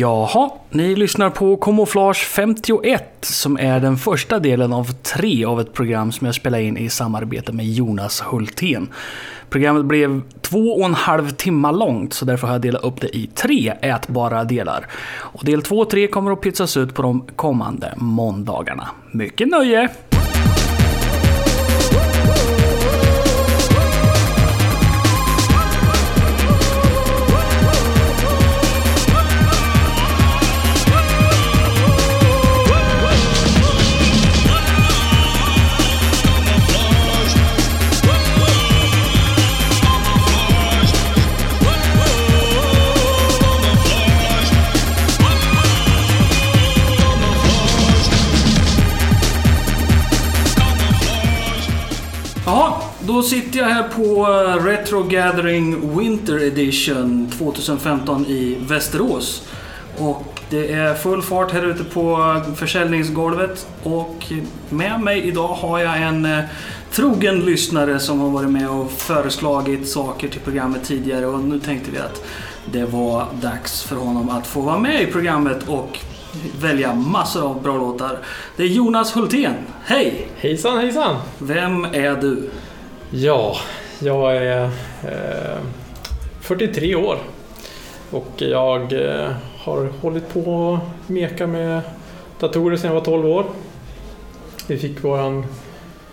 Jaha, ni lyssnar på Camouflage 51 som är den första delen av tre av ett program som jag spelar in i samarbete med Jonas Hultén. Programmet blev två och en halv timme långt så därför har jag delat upp det i tre ätbara delar. Och del två och tre kommer att pizzas ut på de kommande måndagarna. Mycket nöje! Då sitter jag här på eh, Retro Gathering Winter Edition 2015 i Västerås. Och det är full fart här ute på försäljningsgolvet. Och med mig idag har jag en eh, trogen lyssnare som har varit med och föreslagit saker till programmet tidigare. Och nu tänkte vi att det var dags för honom att få vara med i programmet och välja massor av bra låtar. Det är Jonas Hultén. Hej! Hejsan hejsan! Vem är du? Ja, jag är eh, 43 år och jag eh, har hållit på och meka med datorer sedan jag var 12 år. Vi fick våran,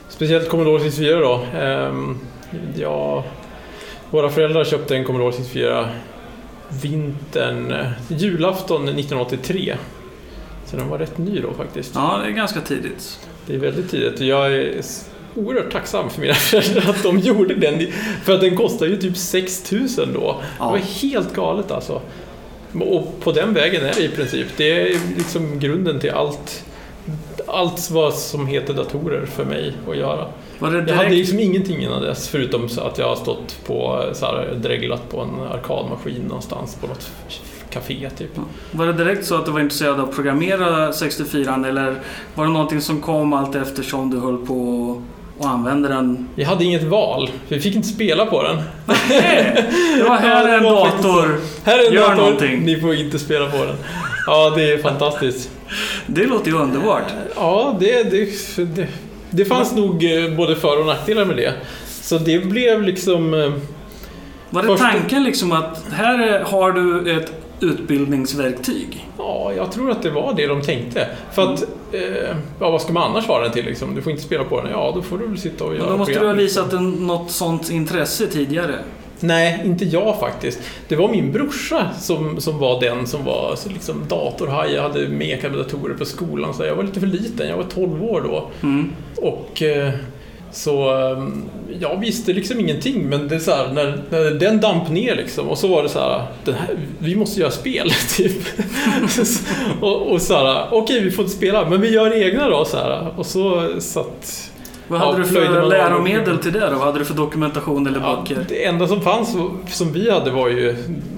speciellt Commodore 64 då. Eh, ja, våra föräldrar köpte en Commodore 64 vintern, eh, julafton 1983. Så den var rätt ny då faktiskt. Ja, det är ganska tidigt. Det är väldigt tidigt jag är oerhört tacksam för mina föräldrar att de gjorde den. För att den kostade ju typ 6000 då. Ja. Det var helt galet alltså. Och på den vägen är det i princip. Det är liksom grunden till allt. Allt vad som heter datorer för mig att göra. Jag hade liksom ingenting innan dess förutom att jag har stått på så här, dreglat på en arkadmaskin någonstans på något café typ. var det direkt så att du var intresserad av att programmera 64 eller var det någonting som kom allt eftersom du höll på att använda den? Jag hade inget val, för vi fick inte spela på den. Nej! Det var här är en dator. Här är en Gör dator, någonting. ni får inte spela på den. Ja, det är fantastiskt. Det låter ju underbart. Ja, det, det, det, det fanns nog eh, både för och nackdelar med det. Så det blev liksom... eh, Var det Första- tanken liksom att här är- har du ett utbildningsverktyg? Ja, jag tror att det var det de tänkte. För att, eh, ja vad ska man annars ha den till liksom? Du får inte spela på den. Ja, då får du väl sitta och Men göra då måste du ha program. visat en, något sånt intresse tidigare. Nej, inte jag faktiskt. Det var min brorsa som, som var den som var så liksom datorhaj. Jag hade mekat med datorer på skolan. Så jag var lite för liten, jag var 12 år då. Mm. Och eh, så ehm, jag visste liksom ingenting men det är så här, när, när den damp ner liksom och så var det så här, den här vi måste göra spel typ. och, och så här, okej vi får inte spela men vi gör egna då så här. Och så satt vad Ja, hade du plöjde för läromedel till det då? Vad hade du för dokumentation eller Ja, böcker? det enda som fanns som vi hade var ju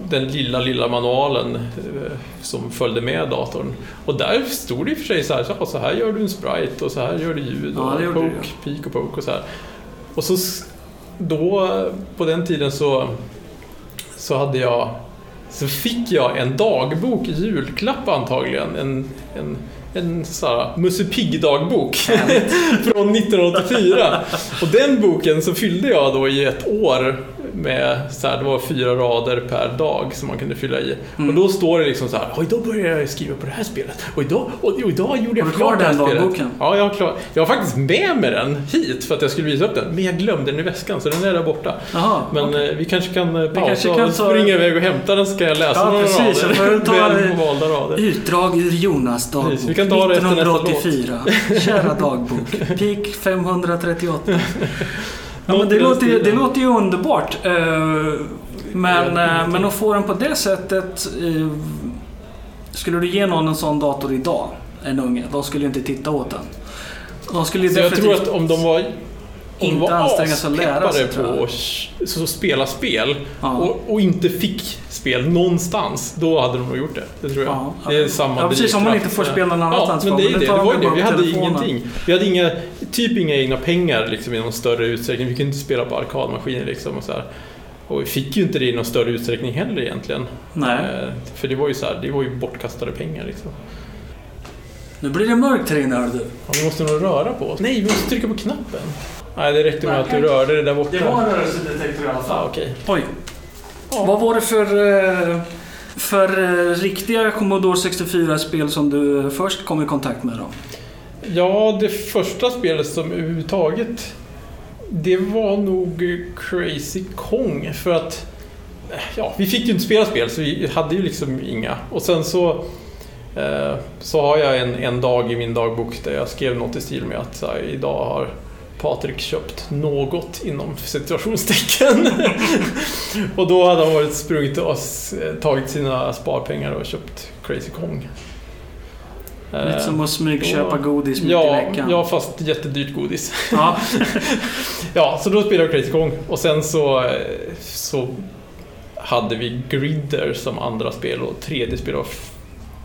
den lilla, lilla manualen eh, som följde med datorn. Och där stod det i och för sig så här, så, här gör du en sprite och så här gör du ljud Ja, och poke, peak och poke och så här. Och så då, på den tiden så, så hade jag, så fick jag en dagbok i julklapp antagligen. En, en, en så här Musse Pigg-dagbok. Från 1984. Och den boken så fyllde jag då i ett år med så här, det var fyra rader per dag som man kunde fylla i. Mm. Och då står det liksom så här, och idag började jag skriva på det här spelet. Och idag, och, och idag gjorde jag Har du kvar klart det här den spelet. dagboken? Ja, jag har, klar, jag har faktiskt med mig den hit för att jag skulle visa upp den. Men jag glömde den i väskan så den är där borta. Jaha, Men okej. eh, vi kanske kan eh, pausa kanske kan och ta- springa iväg och hämta den så kan jag läsa Ja, några precis. Jag får rader. ta- rader. Utdrag ur Jonas dagbok. Precis, vi kan ta det efter nästa låt. 1984. Kära dagbok. Peak 538. Ja, men det, låter, ju- det låter ju underbart. Eh, Men, eh, men att få den på det sättet. Skulle du ge någon en sån dator idag, en unge, de skulle ju inte titta åt den. De skulle Så jag definitivt... tror att om de var de Inte anstränga sig att lära sig, på att så spela spel Ja. och, och inte fick spel någonstans, då hade de nog gjort det. Det tror jag. Ja. Det är samma Ja, precis, om man inte får spela någon annanstans Ja, men det är det. det var det. Vi hade telefonen. ingenting. Vi hade inga, typ inga egna pengar liksom, i någon större utsträckning. Vi kunde inte spela på arkadmaskiner liksom och så här. Och vi fick ju inte det i någon större utsträckning heller egentligen. Nej. Eh, För det var ju så här, det var ju bortkastade pengar liksom. Nu blir det mörkt här inne hör du. Ja, vi måste nog röra på oss. Nej, vi måste trycka på knappen. Nej, det räckte med att du rörde det där borta. Det var en rörelsedetektor i alla fall. okej. Oj. Ja. Vad var det för, eh, för eh, riktiga Commodore 64-spel som du först kom i kontakt med då? Ja, det första spelet som överhuvudtaget det var nog Crazy Kong för att ja, vi fick ju inte spela spel så vi hade ju liksom inga. Och sen så eh, så har jag en, en dag i min dagbok där jag skrev något i stil med att så här, idag har Patrik köpt något inom situationstecken. och då hade han varit sprungit och tagit sina sparpengar och köpt Crazy Kong. Lite Eh, som att smygköpa då- godis mitt i Ja, veckan. ja, fast jättedyrt godis. Ja. Ja, så då spelade jag Crazy Kong och sen så, så hade vi Gridder som andra spel och tredje spel var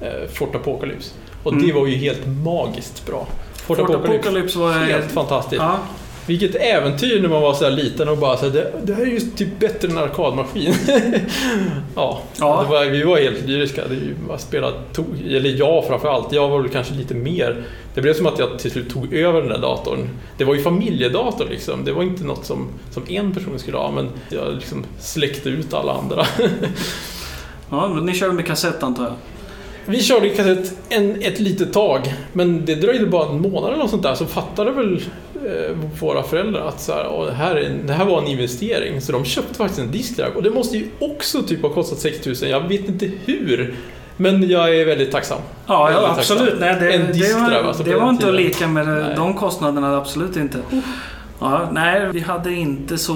eh, Fort Apocalypse. Och det Mm. var ju helt magiskt bra. Fort, Apocalypse, var helt fantastiskt. Ja. Vilket äventyr när man var så här liten och bara så här, det, det här är ju typ bättre än en arkadmaskin. ja, Ja. Var, vi var helt lyriska. Det är ju bara spela, tog, eller jag framförallt. Jag var väl kanske lite mer. Det blev som att jag till slut tog över den där datorn. Det var ju familjedator liksom. Det var inte något som, som en person skulle ha, men jag liksom släckte ut alla andra. ja, men ni körde med kassett antar jag? Vi körde kassett en, ett litet tag, men det dröjde bara en månad eller något sånt där så fattade väl eh, våra föräldrar att så här, "Åh, det, här är, det här var en investering. Så de köpte faktiskt en diskdrive och det måste ju också typ ha kostat 6000. Jag vet inte hur, men jag är väldigt tacksam. Ja, Väldigt absolut. tacksam. Nej, det, En det, diskdrive, var, alltså, det var inte att leka med Nej. de kostnaderna, absolut inte. Ja, nej, vi hade inte så,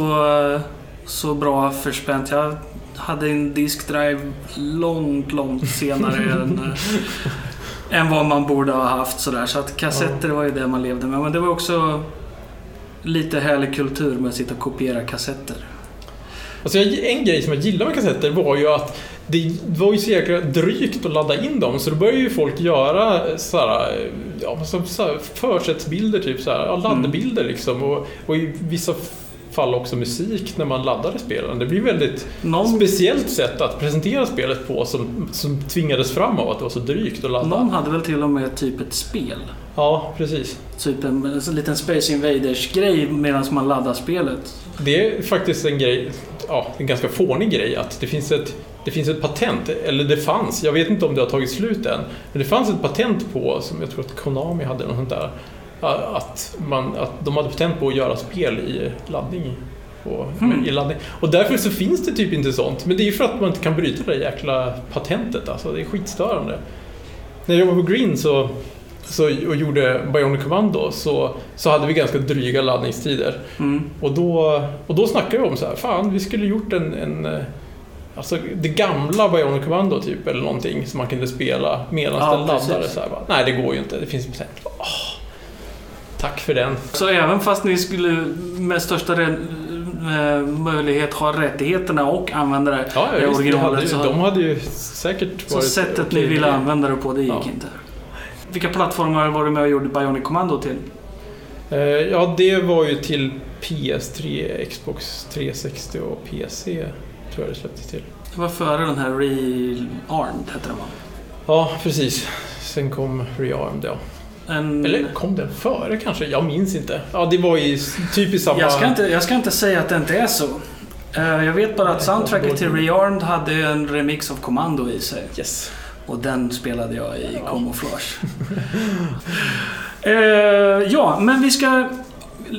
så bra förspänt. Jag hade en diskdrive långt, långt senare än, än vad man borde ha haft. Sådär. Så att kassetter var ju det man levde med. Men det var också lite härlig kultur med att sitta och kopiera kassetter. Alltså en grej som jag gillar med kassetter var ju att det var ju så jäkla drygt att ladda in dem så då började ju folk göra såhär, ja, så, försättsbilder, typ såhär, ja, laddbilder liksom och, och i vissa fall också musik när man laddade spelen. Det blir väldigt Någon, speciellt sätt att presentera spelet på som, som tvingades fram av att det var så drygt att ladda. någon hade väl till och med typ ett spel. Ja, precis. Typ en, en liten Space Invaders-grej medan man laddar spelet. Det är faktiskt en grej, ja, en ganska fånig grej att det finns ett det finns ett patent, eller det fanns, jag vet inte om det har tagit slut än, men det fanns ett patent på, som jag tror att Konami hade, något sånt där, att, man, att de hade patent på att göra spel i laddning. På, Mm. i laddning. Och därför så finns det typ inte sånt, men det är ju för att man inte kan bryta det där jäkla patentet, alltså det är skitstörande. När jag jobbade på Green så, så, och gjorde Bionic Commando så, så hade vi ganska dryga laddningstider. Mm. Och då, och då snackade vi om så här, fan vi skulle gjort en, en Alltså det gamla Bionic Commando typ eller någonting som man kunde spela medan Ja, den laddade. Så här, bara, Nej det går ju inte, det finns patent. Åh, tack för den. Så även fast ni skulle med största eh, möjlighet ha rättigheterna och använda det Ja, ja visst, originalet hade, ju- så, de hade ju säkert så sättet ni ville använda det på, det gick Ja. inte. Vilka plattformar var du med och gjorde Bionic Commando till? Eh, Ja, det var ju till PS3, Xbox 360 och PC tror jag det släpptes till. Det var före den här Rearmed hette den va? Ja, precis. Sen kom Rearmed, ja. En, Eller kom den före kanske? Jag minns inte. Ja, det var ju typ i samma... jag, ska inte, jag ska inte säga att det inte är så. Eh, Jag vet bara att soundtracket till. Rearmed hade en remix av Commando i sig. Yes. Och den spelade jag i Ja. Camouflage. eh, ja, men vi ska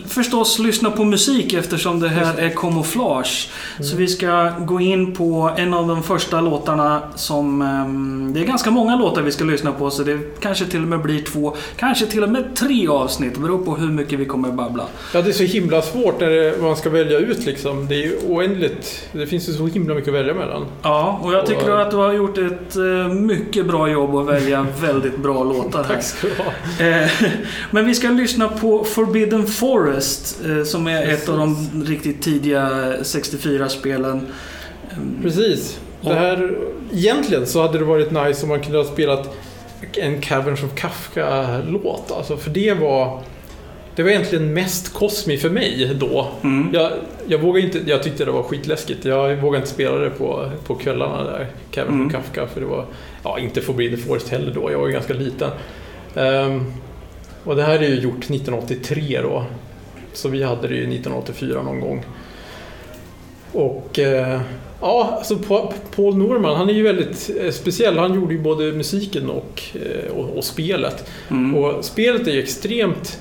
förstås lyssna på musik eftersom det här är Camouflage. Så vi ska gå in på en av de första låtarna som... ehm, det är ganska många låtar vi ska lyssna på så det kanske till och med blir två, kanske till och med tre avsnitt. Det beror på hur mycket vi kommer babbla. Ja, det är så himla svårt när det, man ska välja ut liksom. Det är ju oändligt. Det finns ju så himla mycket att välja mellan. Ja, och jag tycker Och- att du har gjort ett eh, mycket bra jobb att välja väldigt bra låtar här. Tack ska du ha. Eh, Men vi ska lyssna på Forbidden Forest eh, som är ett av de riktigt tidiga 64-spelen. Precis. Det här, egentligen så hade det varit nice om man kunde ha spelat en Caverns of Kafka-låt. Alltså, för det var... det var egentligen mest Cosmi för mig då. Mm. Jag, jag, vågade inte, jag tyckte det var skitläskigt. Jag vågade inte spela det på, på kvällarna där, Kevin Mm. från Kafka. För det var, ja, inte Forbidden Forest heller då, jag var ju ganska liten. Ehm, och det här är ju gjort 1983 då. Så vi hade det ju 1984 någon gång. Och eh, ja, alltså Pa- Paul Norman, han är ju väldigt eh, speciell. Han gjorde ju både musiken och, eh, och, och spelet. Mm. Och spelet är ju extremt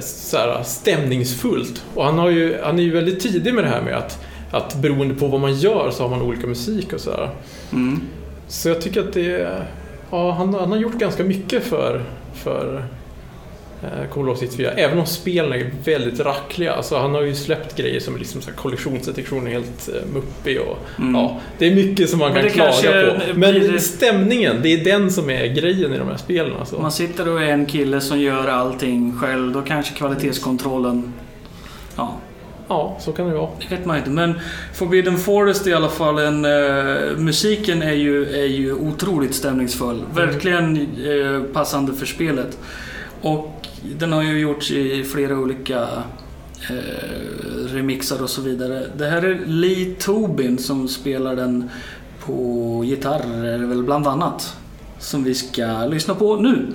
så här, stämningsfullt. Och han, har ju, han är ju väldigt tidig med det här med att, att beroende på vad man gör så har man olika musik och sådär. Mm. Så jag tycker att det ja, han, han har gjort ganska mycket för, för Commodore 64. Även om spelen är väldigt rackliga. Alltså, han har ju släppt grejer som är liksom så här kollisionsdetektion är helt eh, muppig och Mm. ja, det är mycket som man kan klaga på. Men blir- stämningen, det är den som är grejen i de här spelen. Alltså. Man sitter och är en kille som gör allting själv, då kanske kvalitetskontrollen... Ja, Ja, så kan det vara. det vet man inte. Men Forbidden Forest i alla fall, en, eh, musiken är ju, är ju otroligt stämningsfull. Verkligen eh, passande för spelet. Och den har ju gjorts i flera olika eh, remixar och så vidare. Det här är Lee Tobin som spelar den på gitarr, väl bland annat. Som vi ska lyssna på nu.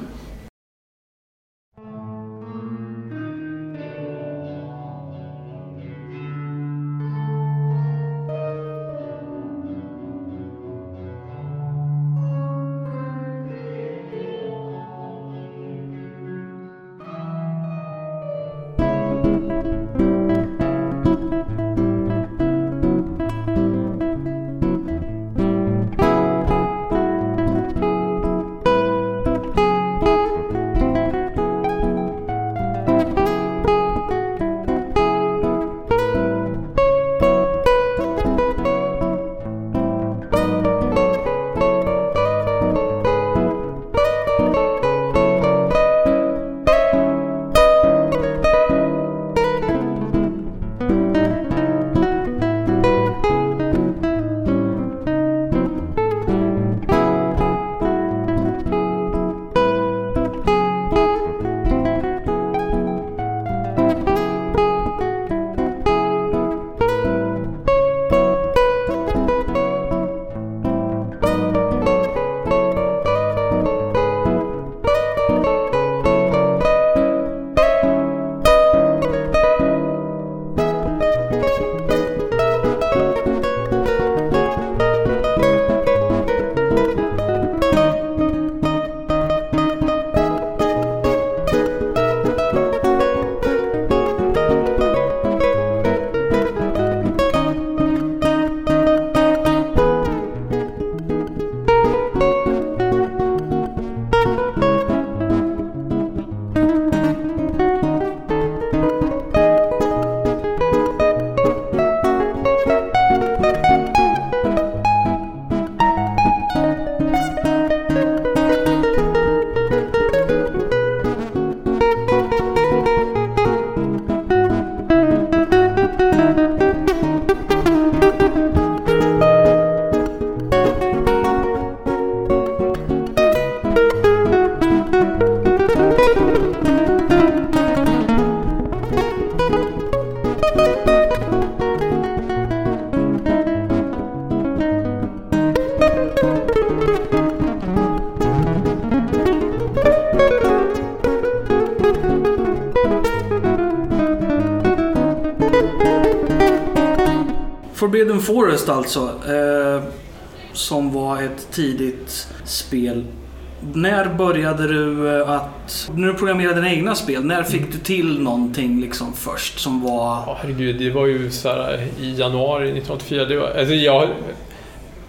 Forest alltså. Eh, som var ett tidigt spel. När började du eh, att... När du programmerade dina egna spel, när fick du till någonting liksom först som var... Ja, herregud, det var ju så här i januari 1984. Det var, alltså jag,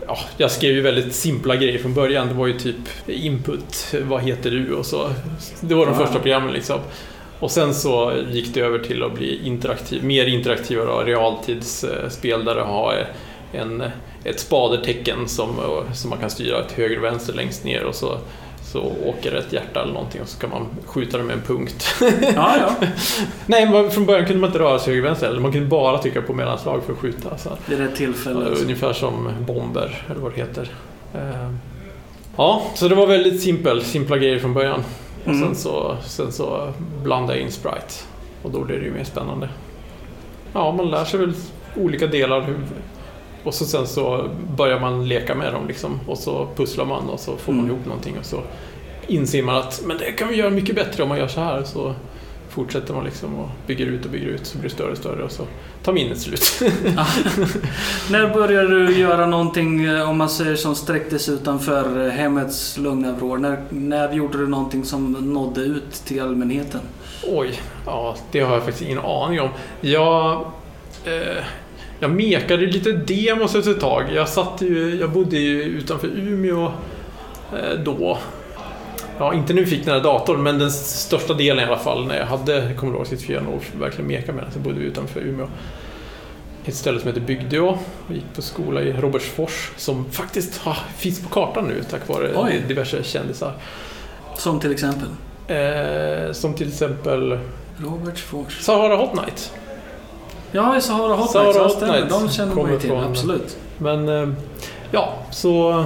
ja, jag skrev ju väldigt simpla grejer från början. Det var ju typ input, vad heter du och så. Det var de Ja. första programmen liksom. Och sen så gick det över till att bli interaktiv, mer interaktiva då, realtidsspel där du har en, ett spadertecken som, som man kan styra till höger och vänster längst ner och så, så åker ett hjärta eller någonting och så kan man skjuta det med en punkt. Ja, ja. Nej, men från början kunde man inte röra sig höger och vänster, eller man kunde bara trycka på mellanslag för att skjuta. Så. Vid rätt tillfälle. Ungefär som bomber, eller vad det heter. Eh, Ja, så det var väldigt simpel, simpla grejer från början. Och Mm. sen, så, sen så blandade jag in Sprite. Och då blir det ju mer spännande. Ja, man lär sig väl olika delar. Och så sen så börjar man leka med dem liksom. Och så pusslar man och så får man Mm. ihop någonting. Och så inser man att men det kan vi göra mycket bättre om man gör så här. Så fortsätter man liksom och bygger ut och bygger ut så blir det större och större och så tar minnet slut. När började du göra någonting, eh, om man säger som sträcktes utanför eh, hemmets lugna vrår? När, när gjorde du någonting som nådde ut till allmänheten? Oj, ja det har jag faktiskt ingen aning om. Jag, eh, jag mekade lite demos efter ett tag. Jag, satt ju, jag bodde ju utanför Umeå eh, då. Ja, inte vi fick den här datorn, men den största delen i alla fall när jag hade Commodore 64 och verkligen mekade med den så bodde vi utanför Umeå. Ett ställe som heter Bygdeå och gick på skola i Robertsfors som faktiskt ha, finns på kartan nu tack vare Oj. diverse kändisar. Som till exempel? Eh, som till exempel Robert Fors. Sahara Hot Night. Ja, i Sahara Hot Sahara Nights, Hot. Nights De känner man kommer ju till, från- absolut. Men eh, ja, så...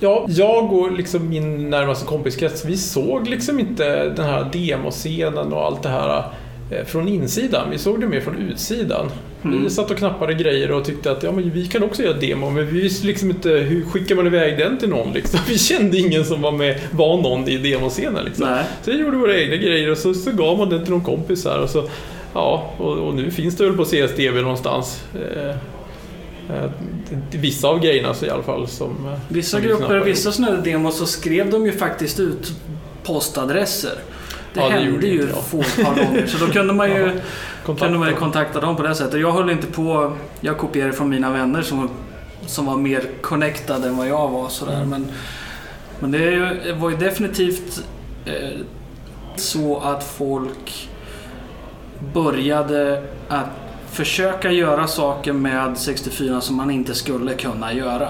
Ja, jag och liksom min närmaste kompiskrets, vi såg liksom inte den här demoscenen och allt det här eh, från insidan. Vi såg det mer från utsidan. Mm. Vi satt och knappade grejer och tyckte att ja, men vi kan också göra demo, men vi visste liksom inte hur skickar man iväg den till någon. Liksom. Vi kände ingen som var med, var någon i demoscenen. Liksom. Nej. Så vi gjorde våra egna grejer och så, så gav man den till någon kompis här och så Ja, och, och nu finns det väl på CSDB någonstans. Eh, eh, vissa av grejerna så i alla fall som... eh, Vissa som grupper, vissa sådana här demos så skrev de ju faktiskt ut postadresser. Det Ja, hände ju inte jag. få par gånger. Så då kunde man ju, kunde man ju kontakta dem på det sättet. Jag höll inte på... Jag kopierade från mina vänner som, som var mer connectad än vad jag var. Sådär. Mm. Men, men det var ju definitivt eh, så att folk började att försöka göra saker med 64 som man inte skulle kunna göra.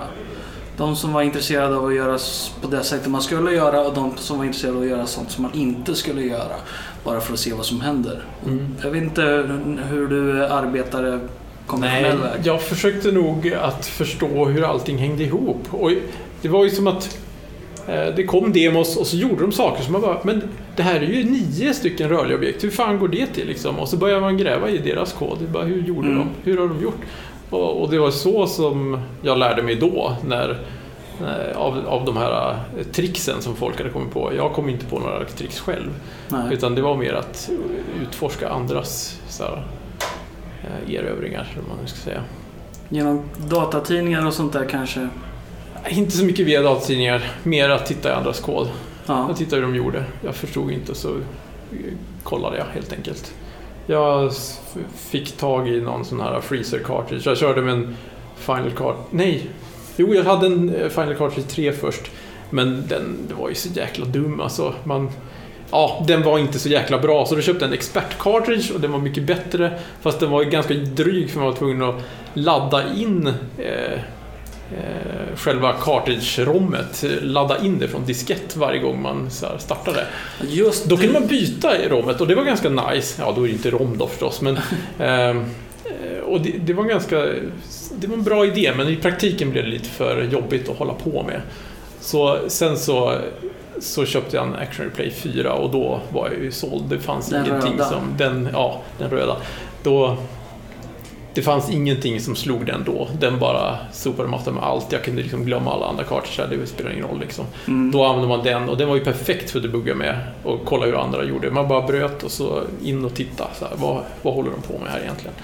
De som var intresserade av att göra på det sättet man skulle göra och de som var intresserade av att göra sånt som man inte skulle göra. Bara för att se vad som händer. Mm. Jag vet inte hur du arbetade konventionell väg. jag försökte nog att förstå hur allting hängde ihop. Och det var ju som att det kom demos och så gjorde de saker som man bara, men det här är ju nio stycken rörliga objekt, hur fan går det till liksom? Och så börjar man gräva i deras kod, bara, hur gjorde Mm. de? Hur har de gjort? Och, och det var så som jag lärde mig då, när, eh, av, av de här eh, tricksen som folk hade kommit på. Jag kom inte på några tricks själv. Nej. Utan det var mer att utforska andras så här, eh, erövringar, eller man nu ska säga. Genom datatidningar och sånt där kanske. Inte så mycket via datatidningar, mer att titta i andras kod. Ja. Jag tittade hur de gjorde. Jag förstod inte så eh, kollade jag helt enkelt. Jag fick tag i någon sån här freezer cartridge. Jag körde med en Final Cartridge. Nej! Jo, jag hade en eh, Final Cartridge 3 först. Men den var ju så jäkla dum alltså. Man, ja, den var inte så jäkla bra. Så då köpte jag en expert cartridge och den var mycket bättre. Fast den var ganska dryg för man var tvungen att ladda in eh, själva cartridge-rommet. Ladda in det från diskett varje gång man startade. Just Då kunde man byta i rommet och det var ganska nice. Ja, då är det inte rom då förstås, men... ehm, eh, och det, det var ganska... Det var en bra idé, men i praktiken blev det lite för jobbigt att hålla på med. Så sen så, så köpte jag en Action Replay 4 och då var jag ju såld. Det fanns Den ingenting röda. som... Den, ja, den röda. Då... Det fanns ingenting som slog den då. Den bara sopade mattan med allt. Jag kunde liksom glömma alla andra kartor, det spelar ingen roll liksom. Mm. Då använde man den och den var ju perfekt för att debugga med och kolla hur andra gjorde. Man bara bröt och så in och titta. Så här, vad, vad håller de på med här egentligen?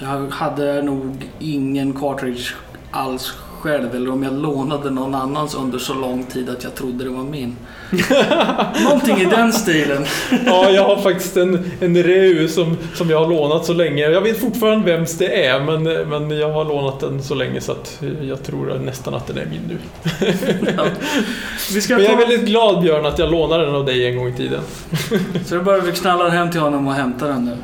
Jag hade nog ingen cartridge alls själv eller om jag lånade någon annans under så lång tid att jag trodde det var min. Någonting i den stilen. Ja, jag har faktiskt en, en Reu som, som jag har lånat så länge. Jag vet fortfarande vems det är, men, men jag har lånat den så länge så att jag tror nästan att den är min nu. Ja. Vi ska Men jag är väldigt glad Björn att jag lånade den av dig en gång i tiden. Så det är bara vi knallar hem till honom och hämtar den nu.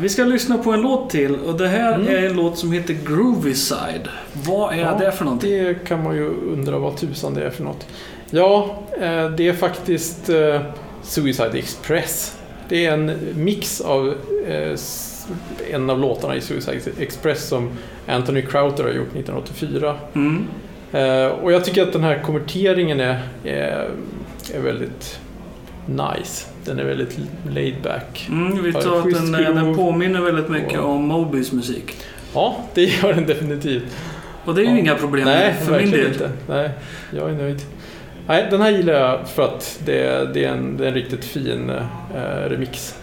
Vi ska lyssna på en låt till och det här Mm. är en låt som heter Groovy Side. Vad är Ja, det för någonting? Det kan man ju undra vad tusan det är för något. Ja, eh, det är faktiskt eh, Suicide Express. Det är en mix av eh, en av låtarna i Suicide Express som Anthony Crowther har gjort 1984. Mm. Och jag tycker att den här konverteringen är, är är väldigt nice. Den är väldigt laid back. Mm, vi tar att den, den groove. påminner väldigt mycket Och- om Mobys musik. Ja, det gör den definitivt. Och det är ju Ja. inga problem Nej, för min del. inte. Nej, jag är nöjd. Nej, den här gillar jag för att det, det, är, en, det är en riktigt fin eh, remix.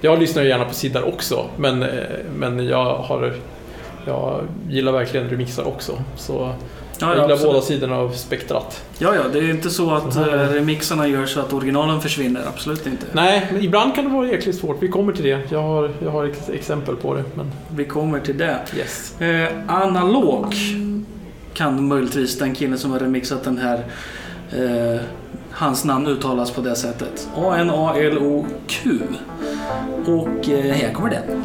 Jag lyssnar ju gärna på sidor också, men, eh, men jag, har, jag gillar verkligen remixar också. Så Ja, jag ja, gillar absolut. båda sidorna av spektrat. ja, ja, det är inte så att Så eh, remixarna gör så att originalen försvinner. Absolut inte. Nej, men ibland kan det vara jäkligt svårt. Vi kommer till det. Jag har, jag har ex- exempel på det. Men Vi kommer till det. yes. Eh, analog kan möjligtvis den killen som har remixat den här eh, hans namn uttalas på det sättet. A-N-A-L-O-Q. Och eh, här kommer den.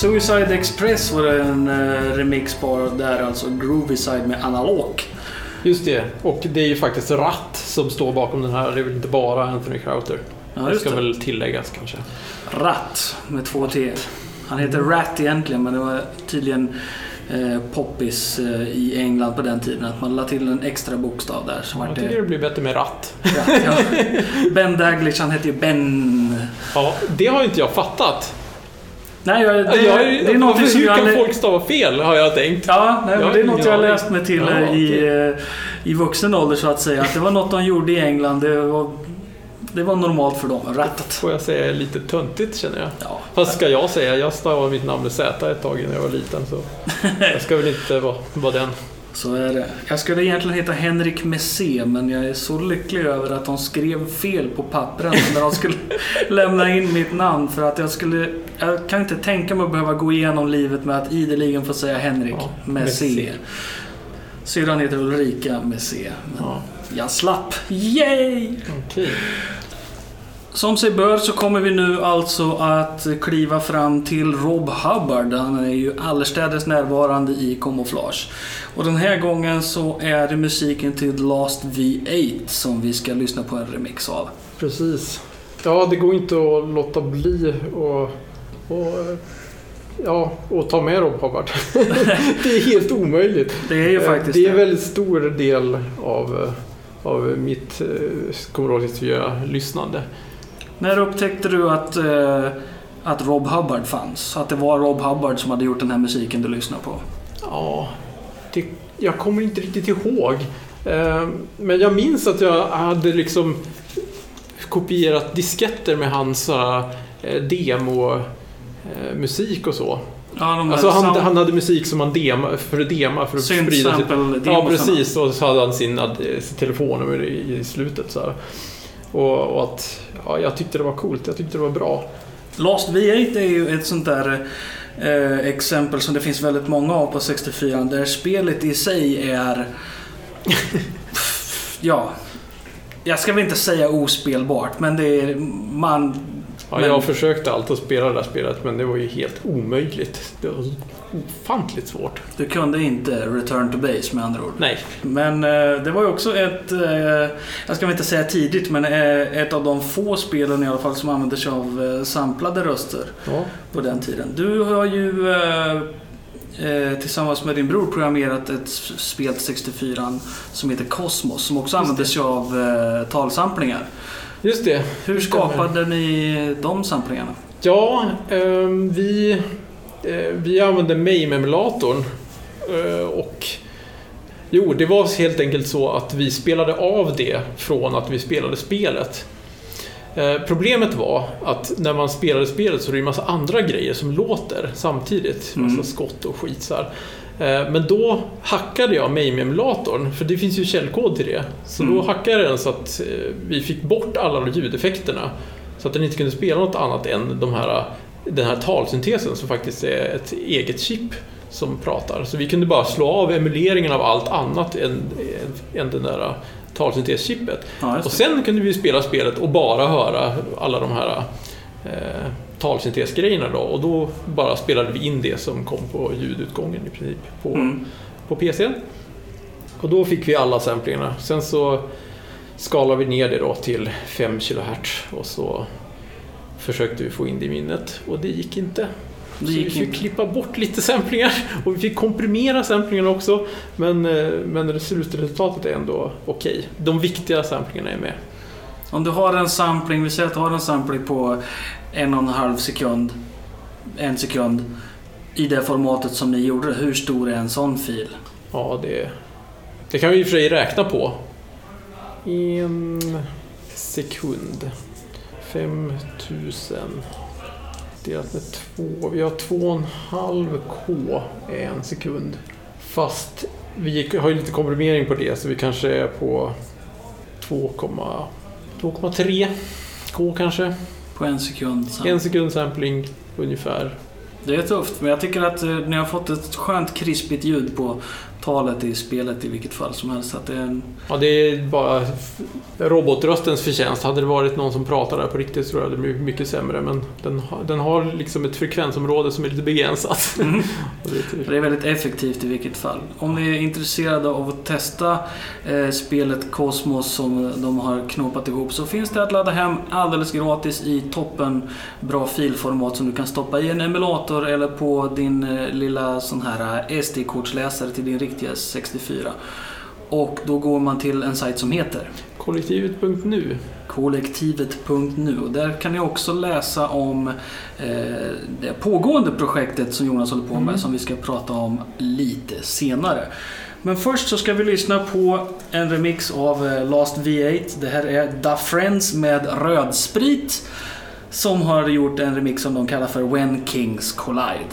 Suicide Express var det en eh, remix på där alltså. Groovy Side med analog. Just det. Och det är ju faktiskt Ratt som står bakom den här. Det är väl inte bara Anthony Crowther. Ja, det ska det. väl tilläggas kanske. Ratt med två T. Han heter Rat egentligen men det var tydligen eh, poppis eh, i England på den tiden. Att man la till en extra bokstav där. Så Jag tycker det det blir bättre med Ratt. Ratt, ja. Ben Daglish, han heter ju Ben. Ja, det har ju inte jag fattat. Nej, jag, det, jag, det är någonting som hur jag... kan lä- folk stava fel, har jag tänkt. Ja, nej, Jag det är något jag läst mig till Ja, i, okej. eh, i vuxen ålder så att säga. Att det var något de gjorde i England. Det var, det var normalt för dem. Rattat. Får jag säga lite töntigt känner jag. Ja. Fast ska jag säga, jag stavade mitt namn med Z ett tag när jag var liten så jag ska väl inte vara, vara den. Så är det. Jag skulle egentligen heta Henrik Messé men jag är så lycklig över att de skrev fel på pappren när de skulle lämna in mitt namn. För att jag skulle... Jag kan inte tänka mig att behöva gå igenom livet med att ideligen få säga Henrik Ja, Messé. Messé. Syrran heter Ulrika Messé. Men Ja. Jag slapp. Yay! Okej. Som sig bör så kommer vi nu alltså att kliva fram till Rob Hubbard. Han är ju allestädes närvarande i Camouflage. Och den här gången så är det musiken till Last V8 som vi ska lyssna på en remix av. Precis. Ja, det går inte att låta bli och, och Ja, och ta med Rob Hubbard. det är helt omöjligt. Det är ju Eh, faktiskt Det är en väldigt stor del av, eh, av mitt eh, Commodore 64-lyssnande. När upptäckte du att, eh, att Rob Hubbard fanns? Att det var Rob Hubbard som hade gjort den här musiken du lyssnar på? Ja, det, jag kommer inte riktigt ihåg. Eh, Men jag minns att jag hade liksom kopierat disketter med hans eh, demo eh, musik och så. Ja, Alltså han, han hade musik som han dema, för att dema för att sprida sitt... Ja, precis. Och så hade han sin ad- sitt telefonnummer i, i slutet. Så. Och, och att ja, jag tyckte det var coolt. Jag tyckte det var bra. Lost V8 är ju ett sånt där eh, exempel som det finns väldigt många av på 64 där spelet i sig är... ja. Jag ska väl inte säga ospelbart, men det är... Man... Ja, Men- Jag försökte alltid att spela det där spelet men det var ju helt omöjligt. Det var ofantligt svårt. Du kunde inte return to base med andra ord. Nej, Men eh, det var ju också ett, eh, jag ska väl inte säga tidigt, men eh, ett av de få spelen i alla fall som använde sig av eh, samplade röster ja. på den tiden. Du har ju eh, eh, tillsammans med din bror programmerat ett spel till 64 som heter Cosmos som också Just använde det. sig av talsamplingar. Just det. Hur skapade ni de samplingarna? Ja, ehm, vi, eh, vi använde MAME-emulatorn. Eh, och jo, det var helt enkelt så att vi spelade av det från att vi spelade spelet. Eh, problemet var att när man spelade spelet så är det en massa andra grejer som låter samtidigt. Massa Mm. skott och skit så här. Eh, Men då hackade jag MAME-emulatorn, för det finns ju källkod till det. Så då Mm. hackade jag den så att eh, vi fick bort alla ljudeffekterna. Så att den inte kunde spela något annat än de här, den här talsyntesen som faktiskt är ett eget chip som pratar. Så vi kunde bara slå av emuleringen av allt annat än, än, den där talsynteschippet. Ja, Och sen kunde vi spela spelet och bara höra alla de här eh, talsyntesgrejerna då. Och då bara spelade vi in det som kom på ljudutgången i princip på, Mm. på PC. Och då fick vi alla samplingarna. Sen så skalade vi ner det då till 5 kHz och så försökte vi få in det i minnet och det gick inte. Det så vi fick inte. klippa bort lite samplingar och vi fick komprimera samplingarna också. Men, eh, men slutresultatet är ändå okej. De viktiga samplingarna är med. Om du har en sampling, vi säger att du har en sampling på en och en halv sekund, en sekund i det formatet som ni gjorde. Hur stor är en sån fil? Ja, det, det kan vi i och för sig räkna på. En sekund. 5000 delat med två. Vi har 2,5 K är en sekund. Fast vi har ju lite komprimering på det så vi kanske är på 2,3 K kanske. På en sekund. Så. En sekund sampling ungefär. Det är tufft, men jag tycker att eh, ni har fått ett skönt krispigt ljud på talet i spelet i vilket fall som helst. Att det är en... Ja, det är bara robotröstens förtjänst. Hade det varit någon som pratade på riktigt så tror jag det blir mycket sämre. Men den, har- den har liksom ett frekvensområde som är lite begränsat. Mm. Är. Det är väldigt effektivt i vilket fall. Om ni är intresserade av att testa eh, spelet Cosmos som de har knåpat ihop så finns det att ladda hem alldeles gratis i toppen bra filformat som du kan stoppa i en emulator eller på din eh, lilla sån här eh, SD-kortsläsare till din riktiga 64. Och då går man till en sajt som heter Kollektivet.nu. kollektivet.nu. Och Där kan ni också läsa om eh, det pågående projektet som Jonas håller på med Mm. som vi ska prata om lite senare. Men först så ska vi lyssna på en remix av eh, Last V8. Det här är Da Friends med rödsprit som har gjort en remix som de kallar för When Kings Collide.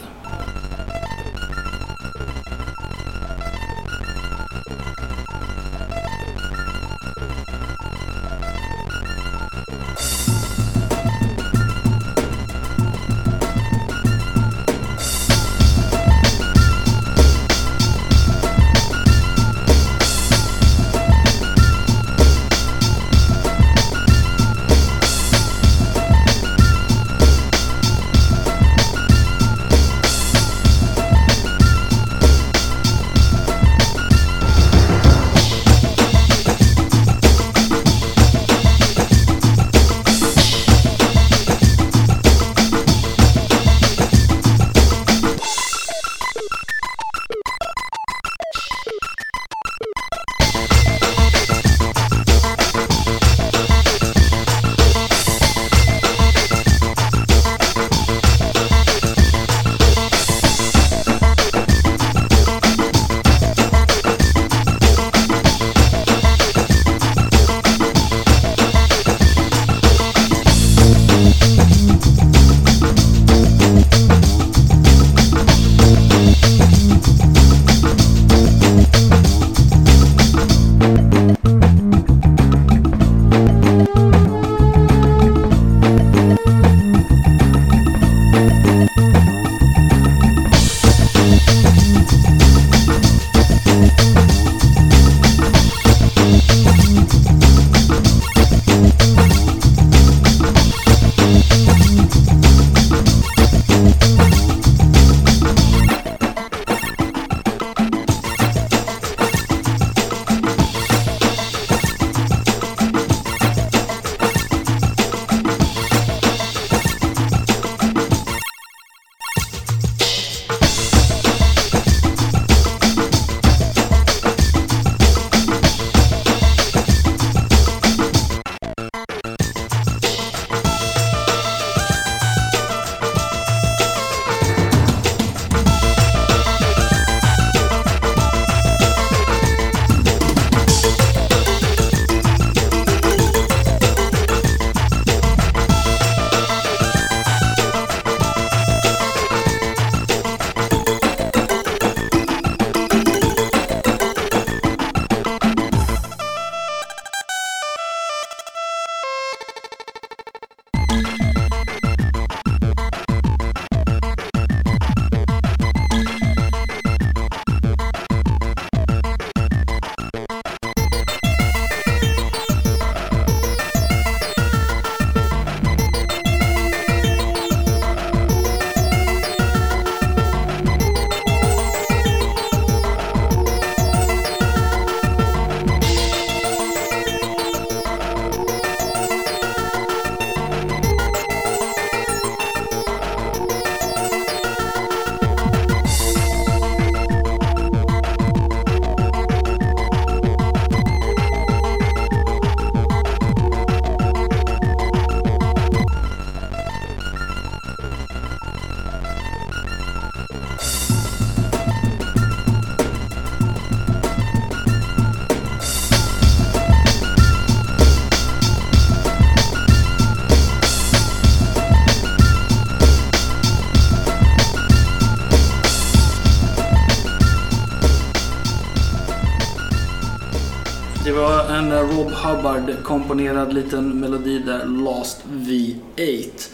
Rob Hubbard komponerad liten melodi där, Last V8.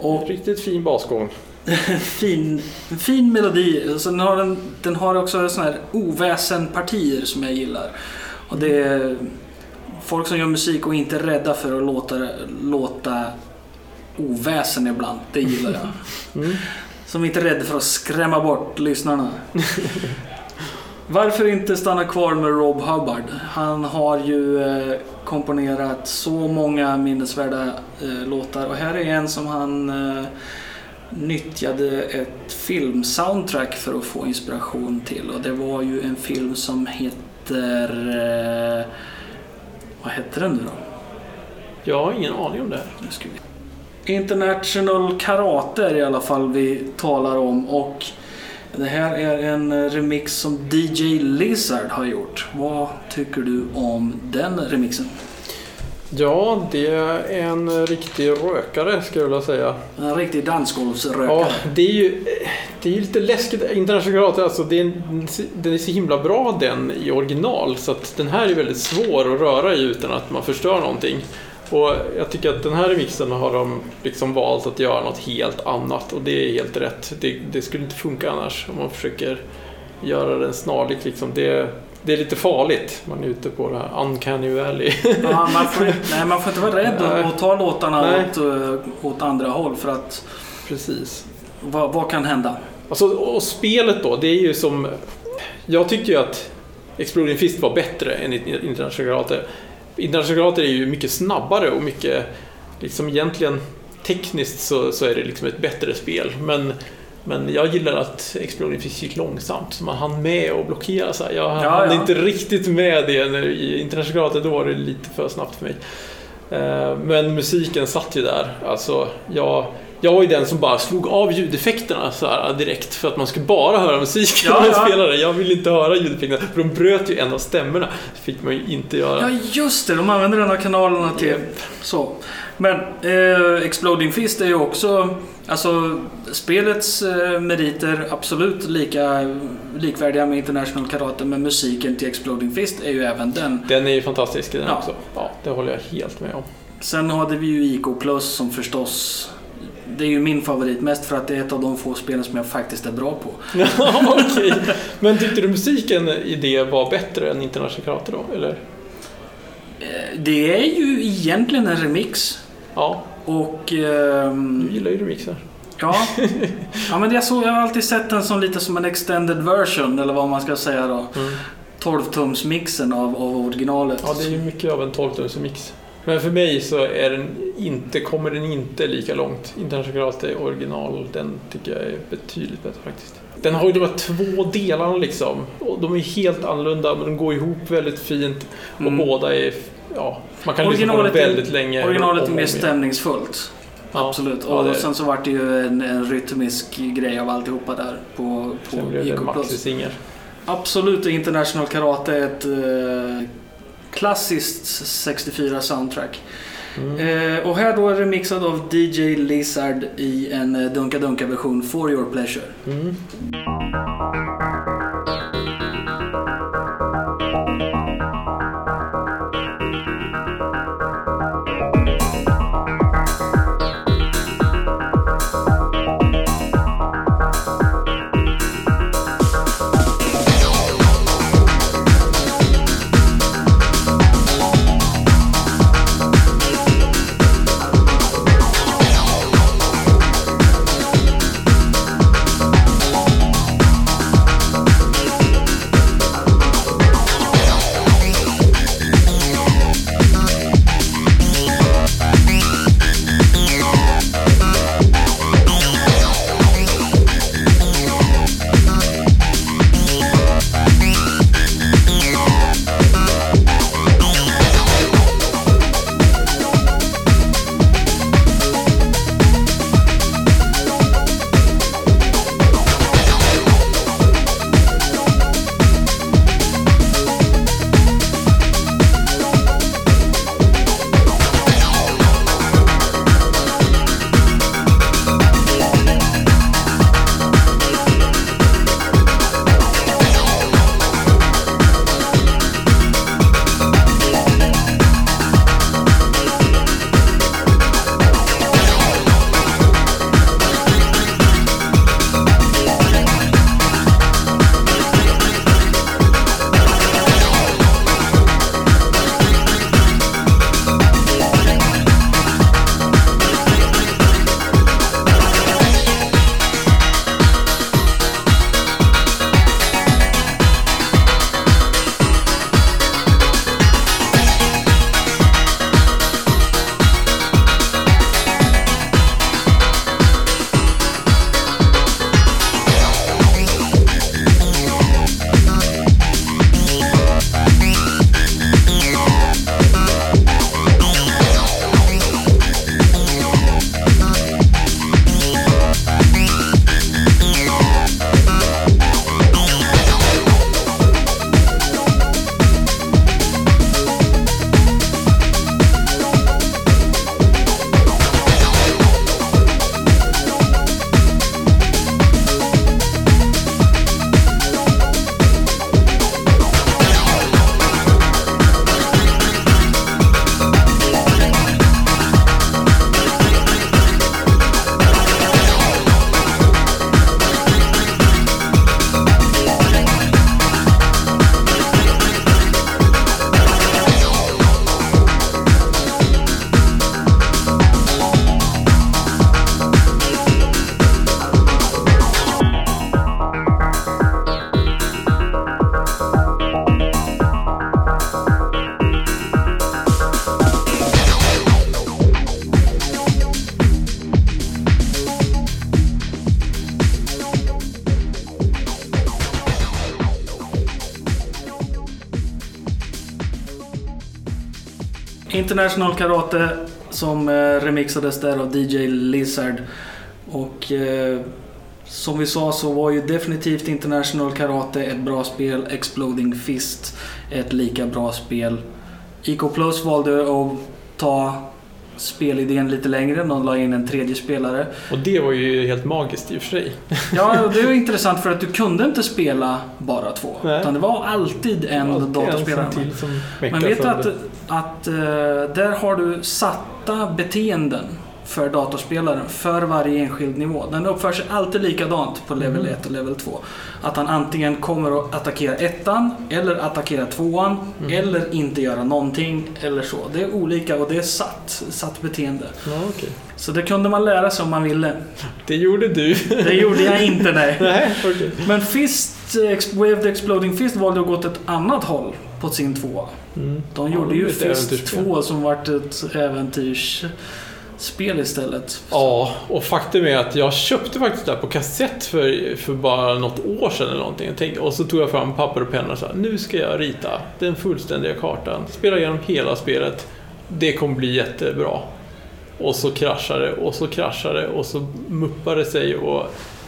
Och Riktigt fin basgång. fin, fin melodi. Så den, har en, den har också såna här oväsenpartier som jag gillar. Och det är folk som gör musik och inte är rädda för att låta, låta oväsen ibland. Det gillar jag. Mm. Som inte är rädda för att skrämma bort lyssnarna. Varför inte stanna kvar med Rob Hubbard? Han har ju eh, komponerat så många minnesvärda eh, låtar och här är en som han eh, nyttjade ett filmsoundtrack för att få inspiration till och det var ju en film som heter... Vad heter den nu då? Jag har ingen aning om det. International Karate är i alla fall vi talar om och det här är en remix som DJ Lizard har gjort. Vad tycker du om den remixen? Ja, det är en riktig rökare skulle jag vilja säga. En riktig dansgolvsrökare. Ja, det är ju det är lite läskigt. International Karate, alltså det är, den är så himla bra den i original så att den här är väldigt svår att röra i utan att man förstör någonting. Och jag tycker att den här remixen har de liksom valt att göra något helt annat och det är helt rätt. Det, det skulle inte funka annars om man försöker göra den snarlik. Liksom. Det, det är lite farligt. Man är ute på det här uncanny valley. Ja, man, får, nej, man får inte vara rädd Nej. att ta låtarna Nej. åt, eh, åt andra håll för att Precis. vad, vad kan hända? Alltså, och spelet då, det är ju som... Jag tyckte ju att Exploding Fist var bättre än International Karate. International Karate är ju mycket snabbare och mycket, liksom egentligen tekniskt så, så är det liksom ett bättre spel. Men, men jag gillar att Exploding Fist gick långsamt, så man hann med och blockera. Så här. Jag Ja, hann ja. inte riktigt med det när, i International Karate, då var det lite för snabbt för mig. Eh, Men musiken satt ju där. Alltså, jag, jag var ju den som bara slog av ljudeffekterna så här direkt för att man skulle bara höra musiken Ja, när man ja. spelade. Jag ville inte höra ljudeffekterna för de bröt ju en av stämmorna. Det fick man ju inte göra. Ja, just det. De använder en av kanalerna till Japp. så. Men eh, Exploding Fist är ju också... Alltså, spelets eh, meriter absolut lika likvärdiga med International Karate, men musiken till Exploding Fist är ju även den. Den är ju fantastisk den Ja. också. Ja, det håller jag helt med om. Sen hade vi ju IK Plus som förstås... Det är ju min favorit, mest för att det är ett av de få spelen som jag faktiskt är bra på. Okej. Men tyckte du musiken i det var bättre än International Karate då? Eller? Eh, Det är ju egentligen en remix. Ja, Och... ehm, du gillar ju remixar. Ja, ja men jag, så, jag har alltid sett den som lite som en extended version, eller vad man ska säga då. Mm. 12-tumsmixen av, av originalet. Ja, det är ju mycket av en 12 mix. Men för mig så är den inte, kommer den inte lika långt. International Karate original, den tycker jag är betydligt bättre faktiskt. Den har ju de här två delarna liksom. Och de är helt annorlunda men de går ihop väldigt fint. Och Mm. båda är, ja, man kan lyssna på dem Originalet är- väldigt länge. Originalet är mer stämningsfullt. Ja, Absolut. Ja, och sen så vart det ju en, en rytmisk grej av alltihopa där på, sen på blev det. Absolut är International Karate ett eh, klassiskt 64 soundtrack. Mm. Eh, och här då är det mixad av DJ Lizard i en eh, Dunka Dunka version For Your Pleasure. Mm. International Karate som eh, remixades där av DJ Lizard. Och eh, som vi sa så var ju definitivt International Karate ett bra spel. Exploding Fist ett lika bra spel. IK Plus valde att ta spelidén lite längre. De la in en tredje spelare. Och det var ju helt magiskt i och för sig. Ja, det var intressant för att du kunde inte spela bara två. Nej. Utan det var alltid en datorspelare. Men vet du att, sönder. Att eh, där har du satta beteenden för datorspelaren för varje enskild nivå. Den uppför sig alltid likadant på level Mhm. 1 och level 2. Att han antingen kommer att attackera ettan eller attackera tvåan Mhm. eller inte göra någonting eller så. Det är olika och det är satt, satt beteende. Ja, okej. Så det kunde man lära sig om man ville. Det gjorde du. Det gjorde jag inte nej. Nej, okej. Men Fist, Waved Exploding Fist valde att gå åt ett annat håll på sin tvåa. Mm. De Ja, gjorde ju Fist äventyrsspel. 2 som vart ett äventyrsspel istället. Ja, och faktum är att jag köpte faktiskt det här på kassett för, för bara något år sedan eller någonting. Och så tog jag fram papper och penna och sa nu ska jag rita den fullständiga kartan. Spela igenom hela spelet. Det kommer bli jättebra. Och så kraschade det och så kraschade det och så muppade sig och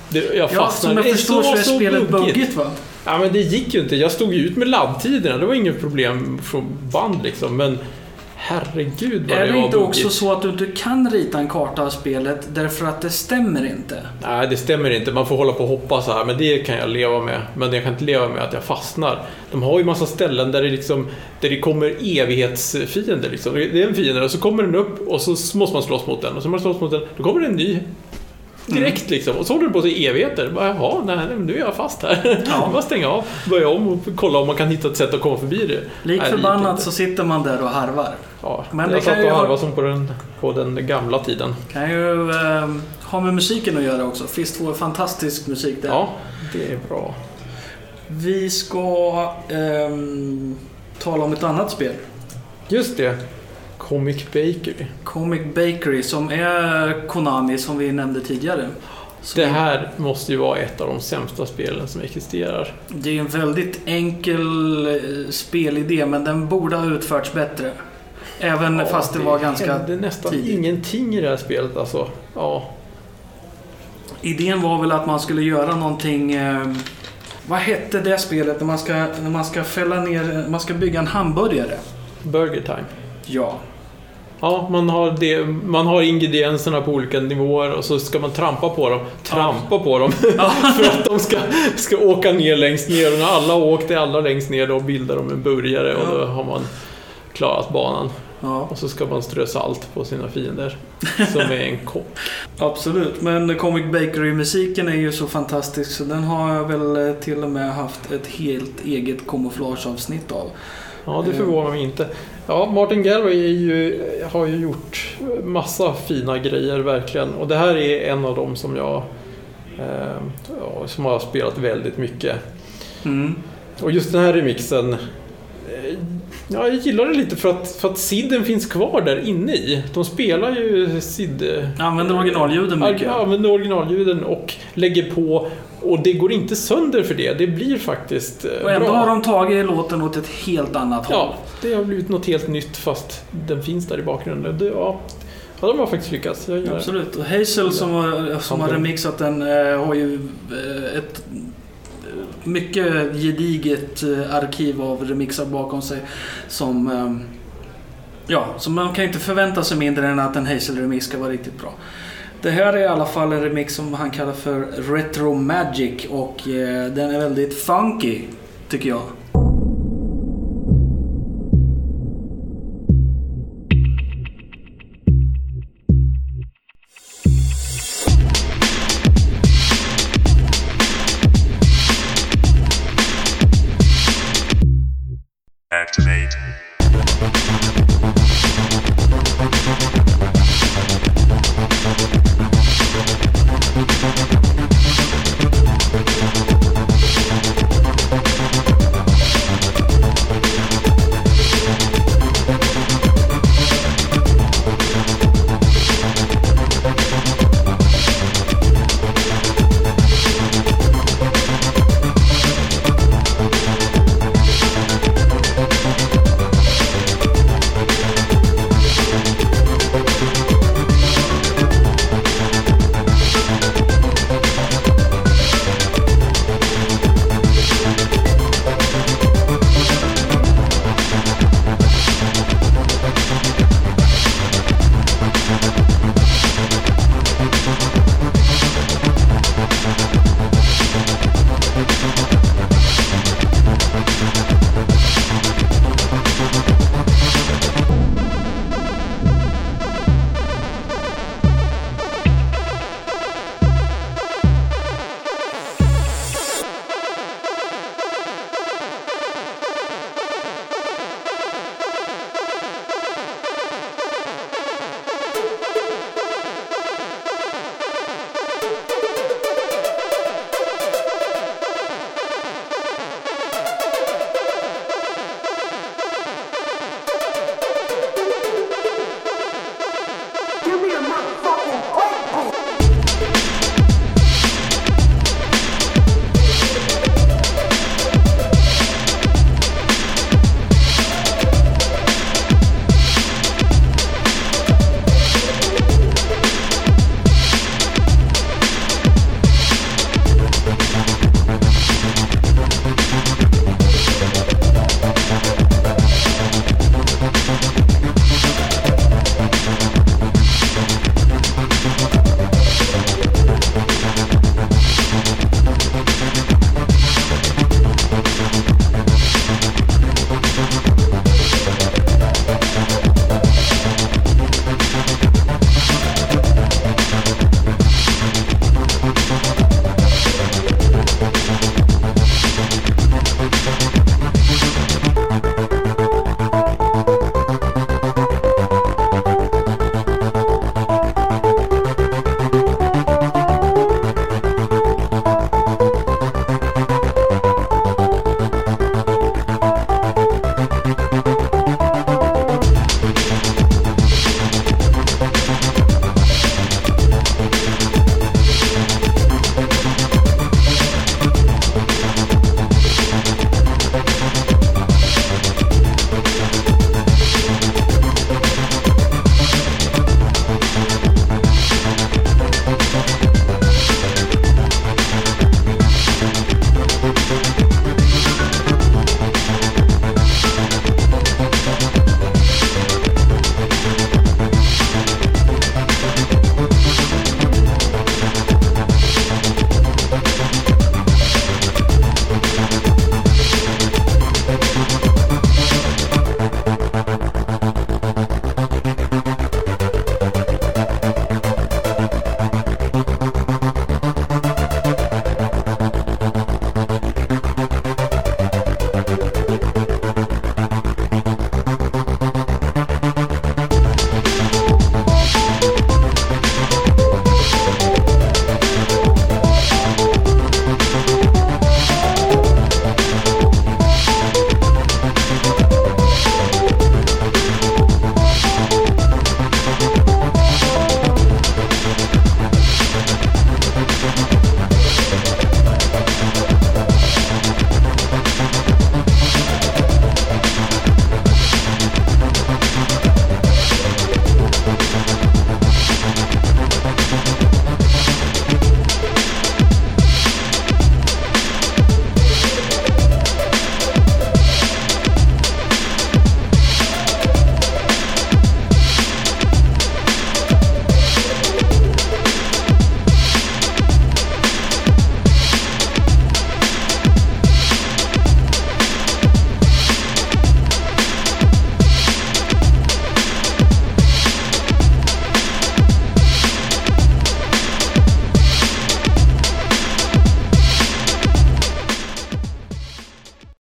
det, jag Ja, fastnade. som jag förstår så är spelet buggigt. buggigt va? Ja men det gick ju inte. Jag stod ju ut med laddtiderna. Det var inget problem från band liksom. Men herregud vad Är det det inte också så att du inte kan rita en karta av spelet därför att det stämmer inte? Nej, det stämmer inte. Man får hålla på och hoppa så här, men det kan jag leva med. Men jag kan inte leva med att jag fastnar. De har ju massa ställen där det, liksom, där det kommer evighetsfiender. Liksom. Det är en fiende och så kommer den upp och så måste man slåss mot den. Och så måste man slåss mot den, då kommer det en ny. Direkt Mm. liksom. Och så håller det på sig i evigheter. Bara, Jaha, nej, nu är jag fast här. Ja. Bara stänga av, börja om och kolla om man kan hitta ett sätt att komma förbi det. Lik förbannat så sitter man där och harvar. Ja, Men jag satt och ha- harvade som på den, på den gamla tiden. Kan ju ehm, ha med musiken att göra också. Fist 2 är fantastisk musik där. Ja, det är bra. Vi ska ehm, tala om ett annat spel. Just det. Comic Bakery. Comic Bakery som är Konami som vi nämnde tidigare. Som Det här måste ju vara ett av de sämsta spelen som existerar. Det är en väldigt enkel eh, spelidé men den borde ha utförts bättre. Även Ja, fast det var ganska... hände nästan tidigt. ingenting i det här spelet alltså. Ja, Idén var väl att man skulle göra någonting... Eh, vad hette det spelet när man ska, när man ska fälla ner... Man ska bygga en hamburgare? Burger Time. Ja. Ja, man har, det, man har ingredienserna på olika nivåer och så ska man trampa på dem. Trampa på dem för att de ska, ska åka ner längst ner. Och när alla har åkt det allra längst ner då bildar de en burgare och då har man klarat banan. ja. Och så ska man strö salt på sina fiender som är en kock. Absolut, men Comic Bakery-musiken är ju så fantastisk så den har jag väl till och med haft ett helt eget kamouflageavsnitt av. Ja, det förvånar mig inte. Ja, Martin Galway ju, har ju gjort massa fina grejer verkligen. Och det här är en av dem som jag eh, som har spelat väldigt mycket. Mm. Och just den här remixen eh, Ja, jag gillar det lite för att, för att Sidden finns kvar där inne i. De spelar ju Sid... Använder originalljuden mycket. Ja, använder originalljuden och lägger på. Och det går inte sönder för det. Det blir faktiskt eh, Och ändå bra. har de tagit låten åt ett helt annat håll. Ja, det har blivit något helt nytt fast den finns där i bakgrunden. Det, ja, ja, de har faktiskt lyckats. Absolut. Och Hazel som har, som har remixat den eh, har ju eh, ett mycket gediget arkiv av remixar bakom sig. Som, ja, så man kan inte förvänta sig mindre än att en Hazel-remix ska vara riktigt bra. Det här är i alla fall en remix som han kallar för Retro Magic och eh, den är väldigt funky, tycker jag.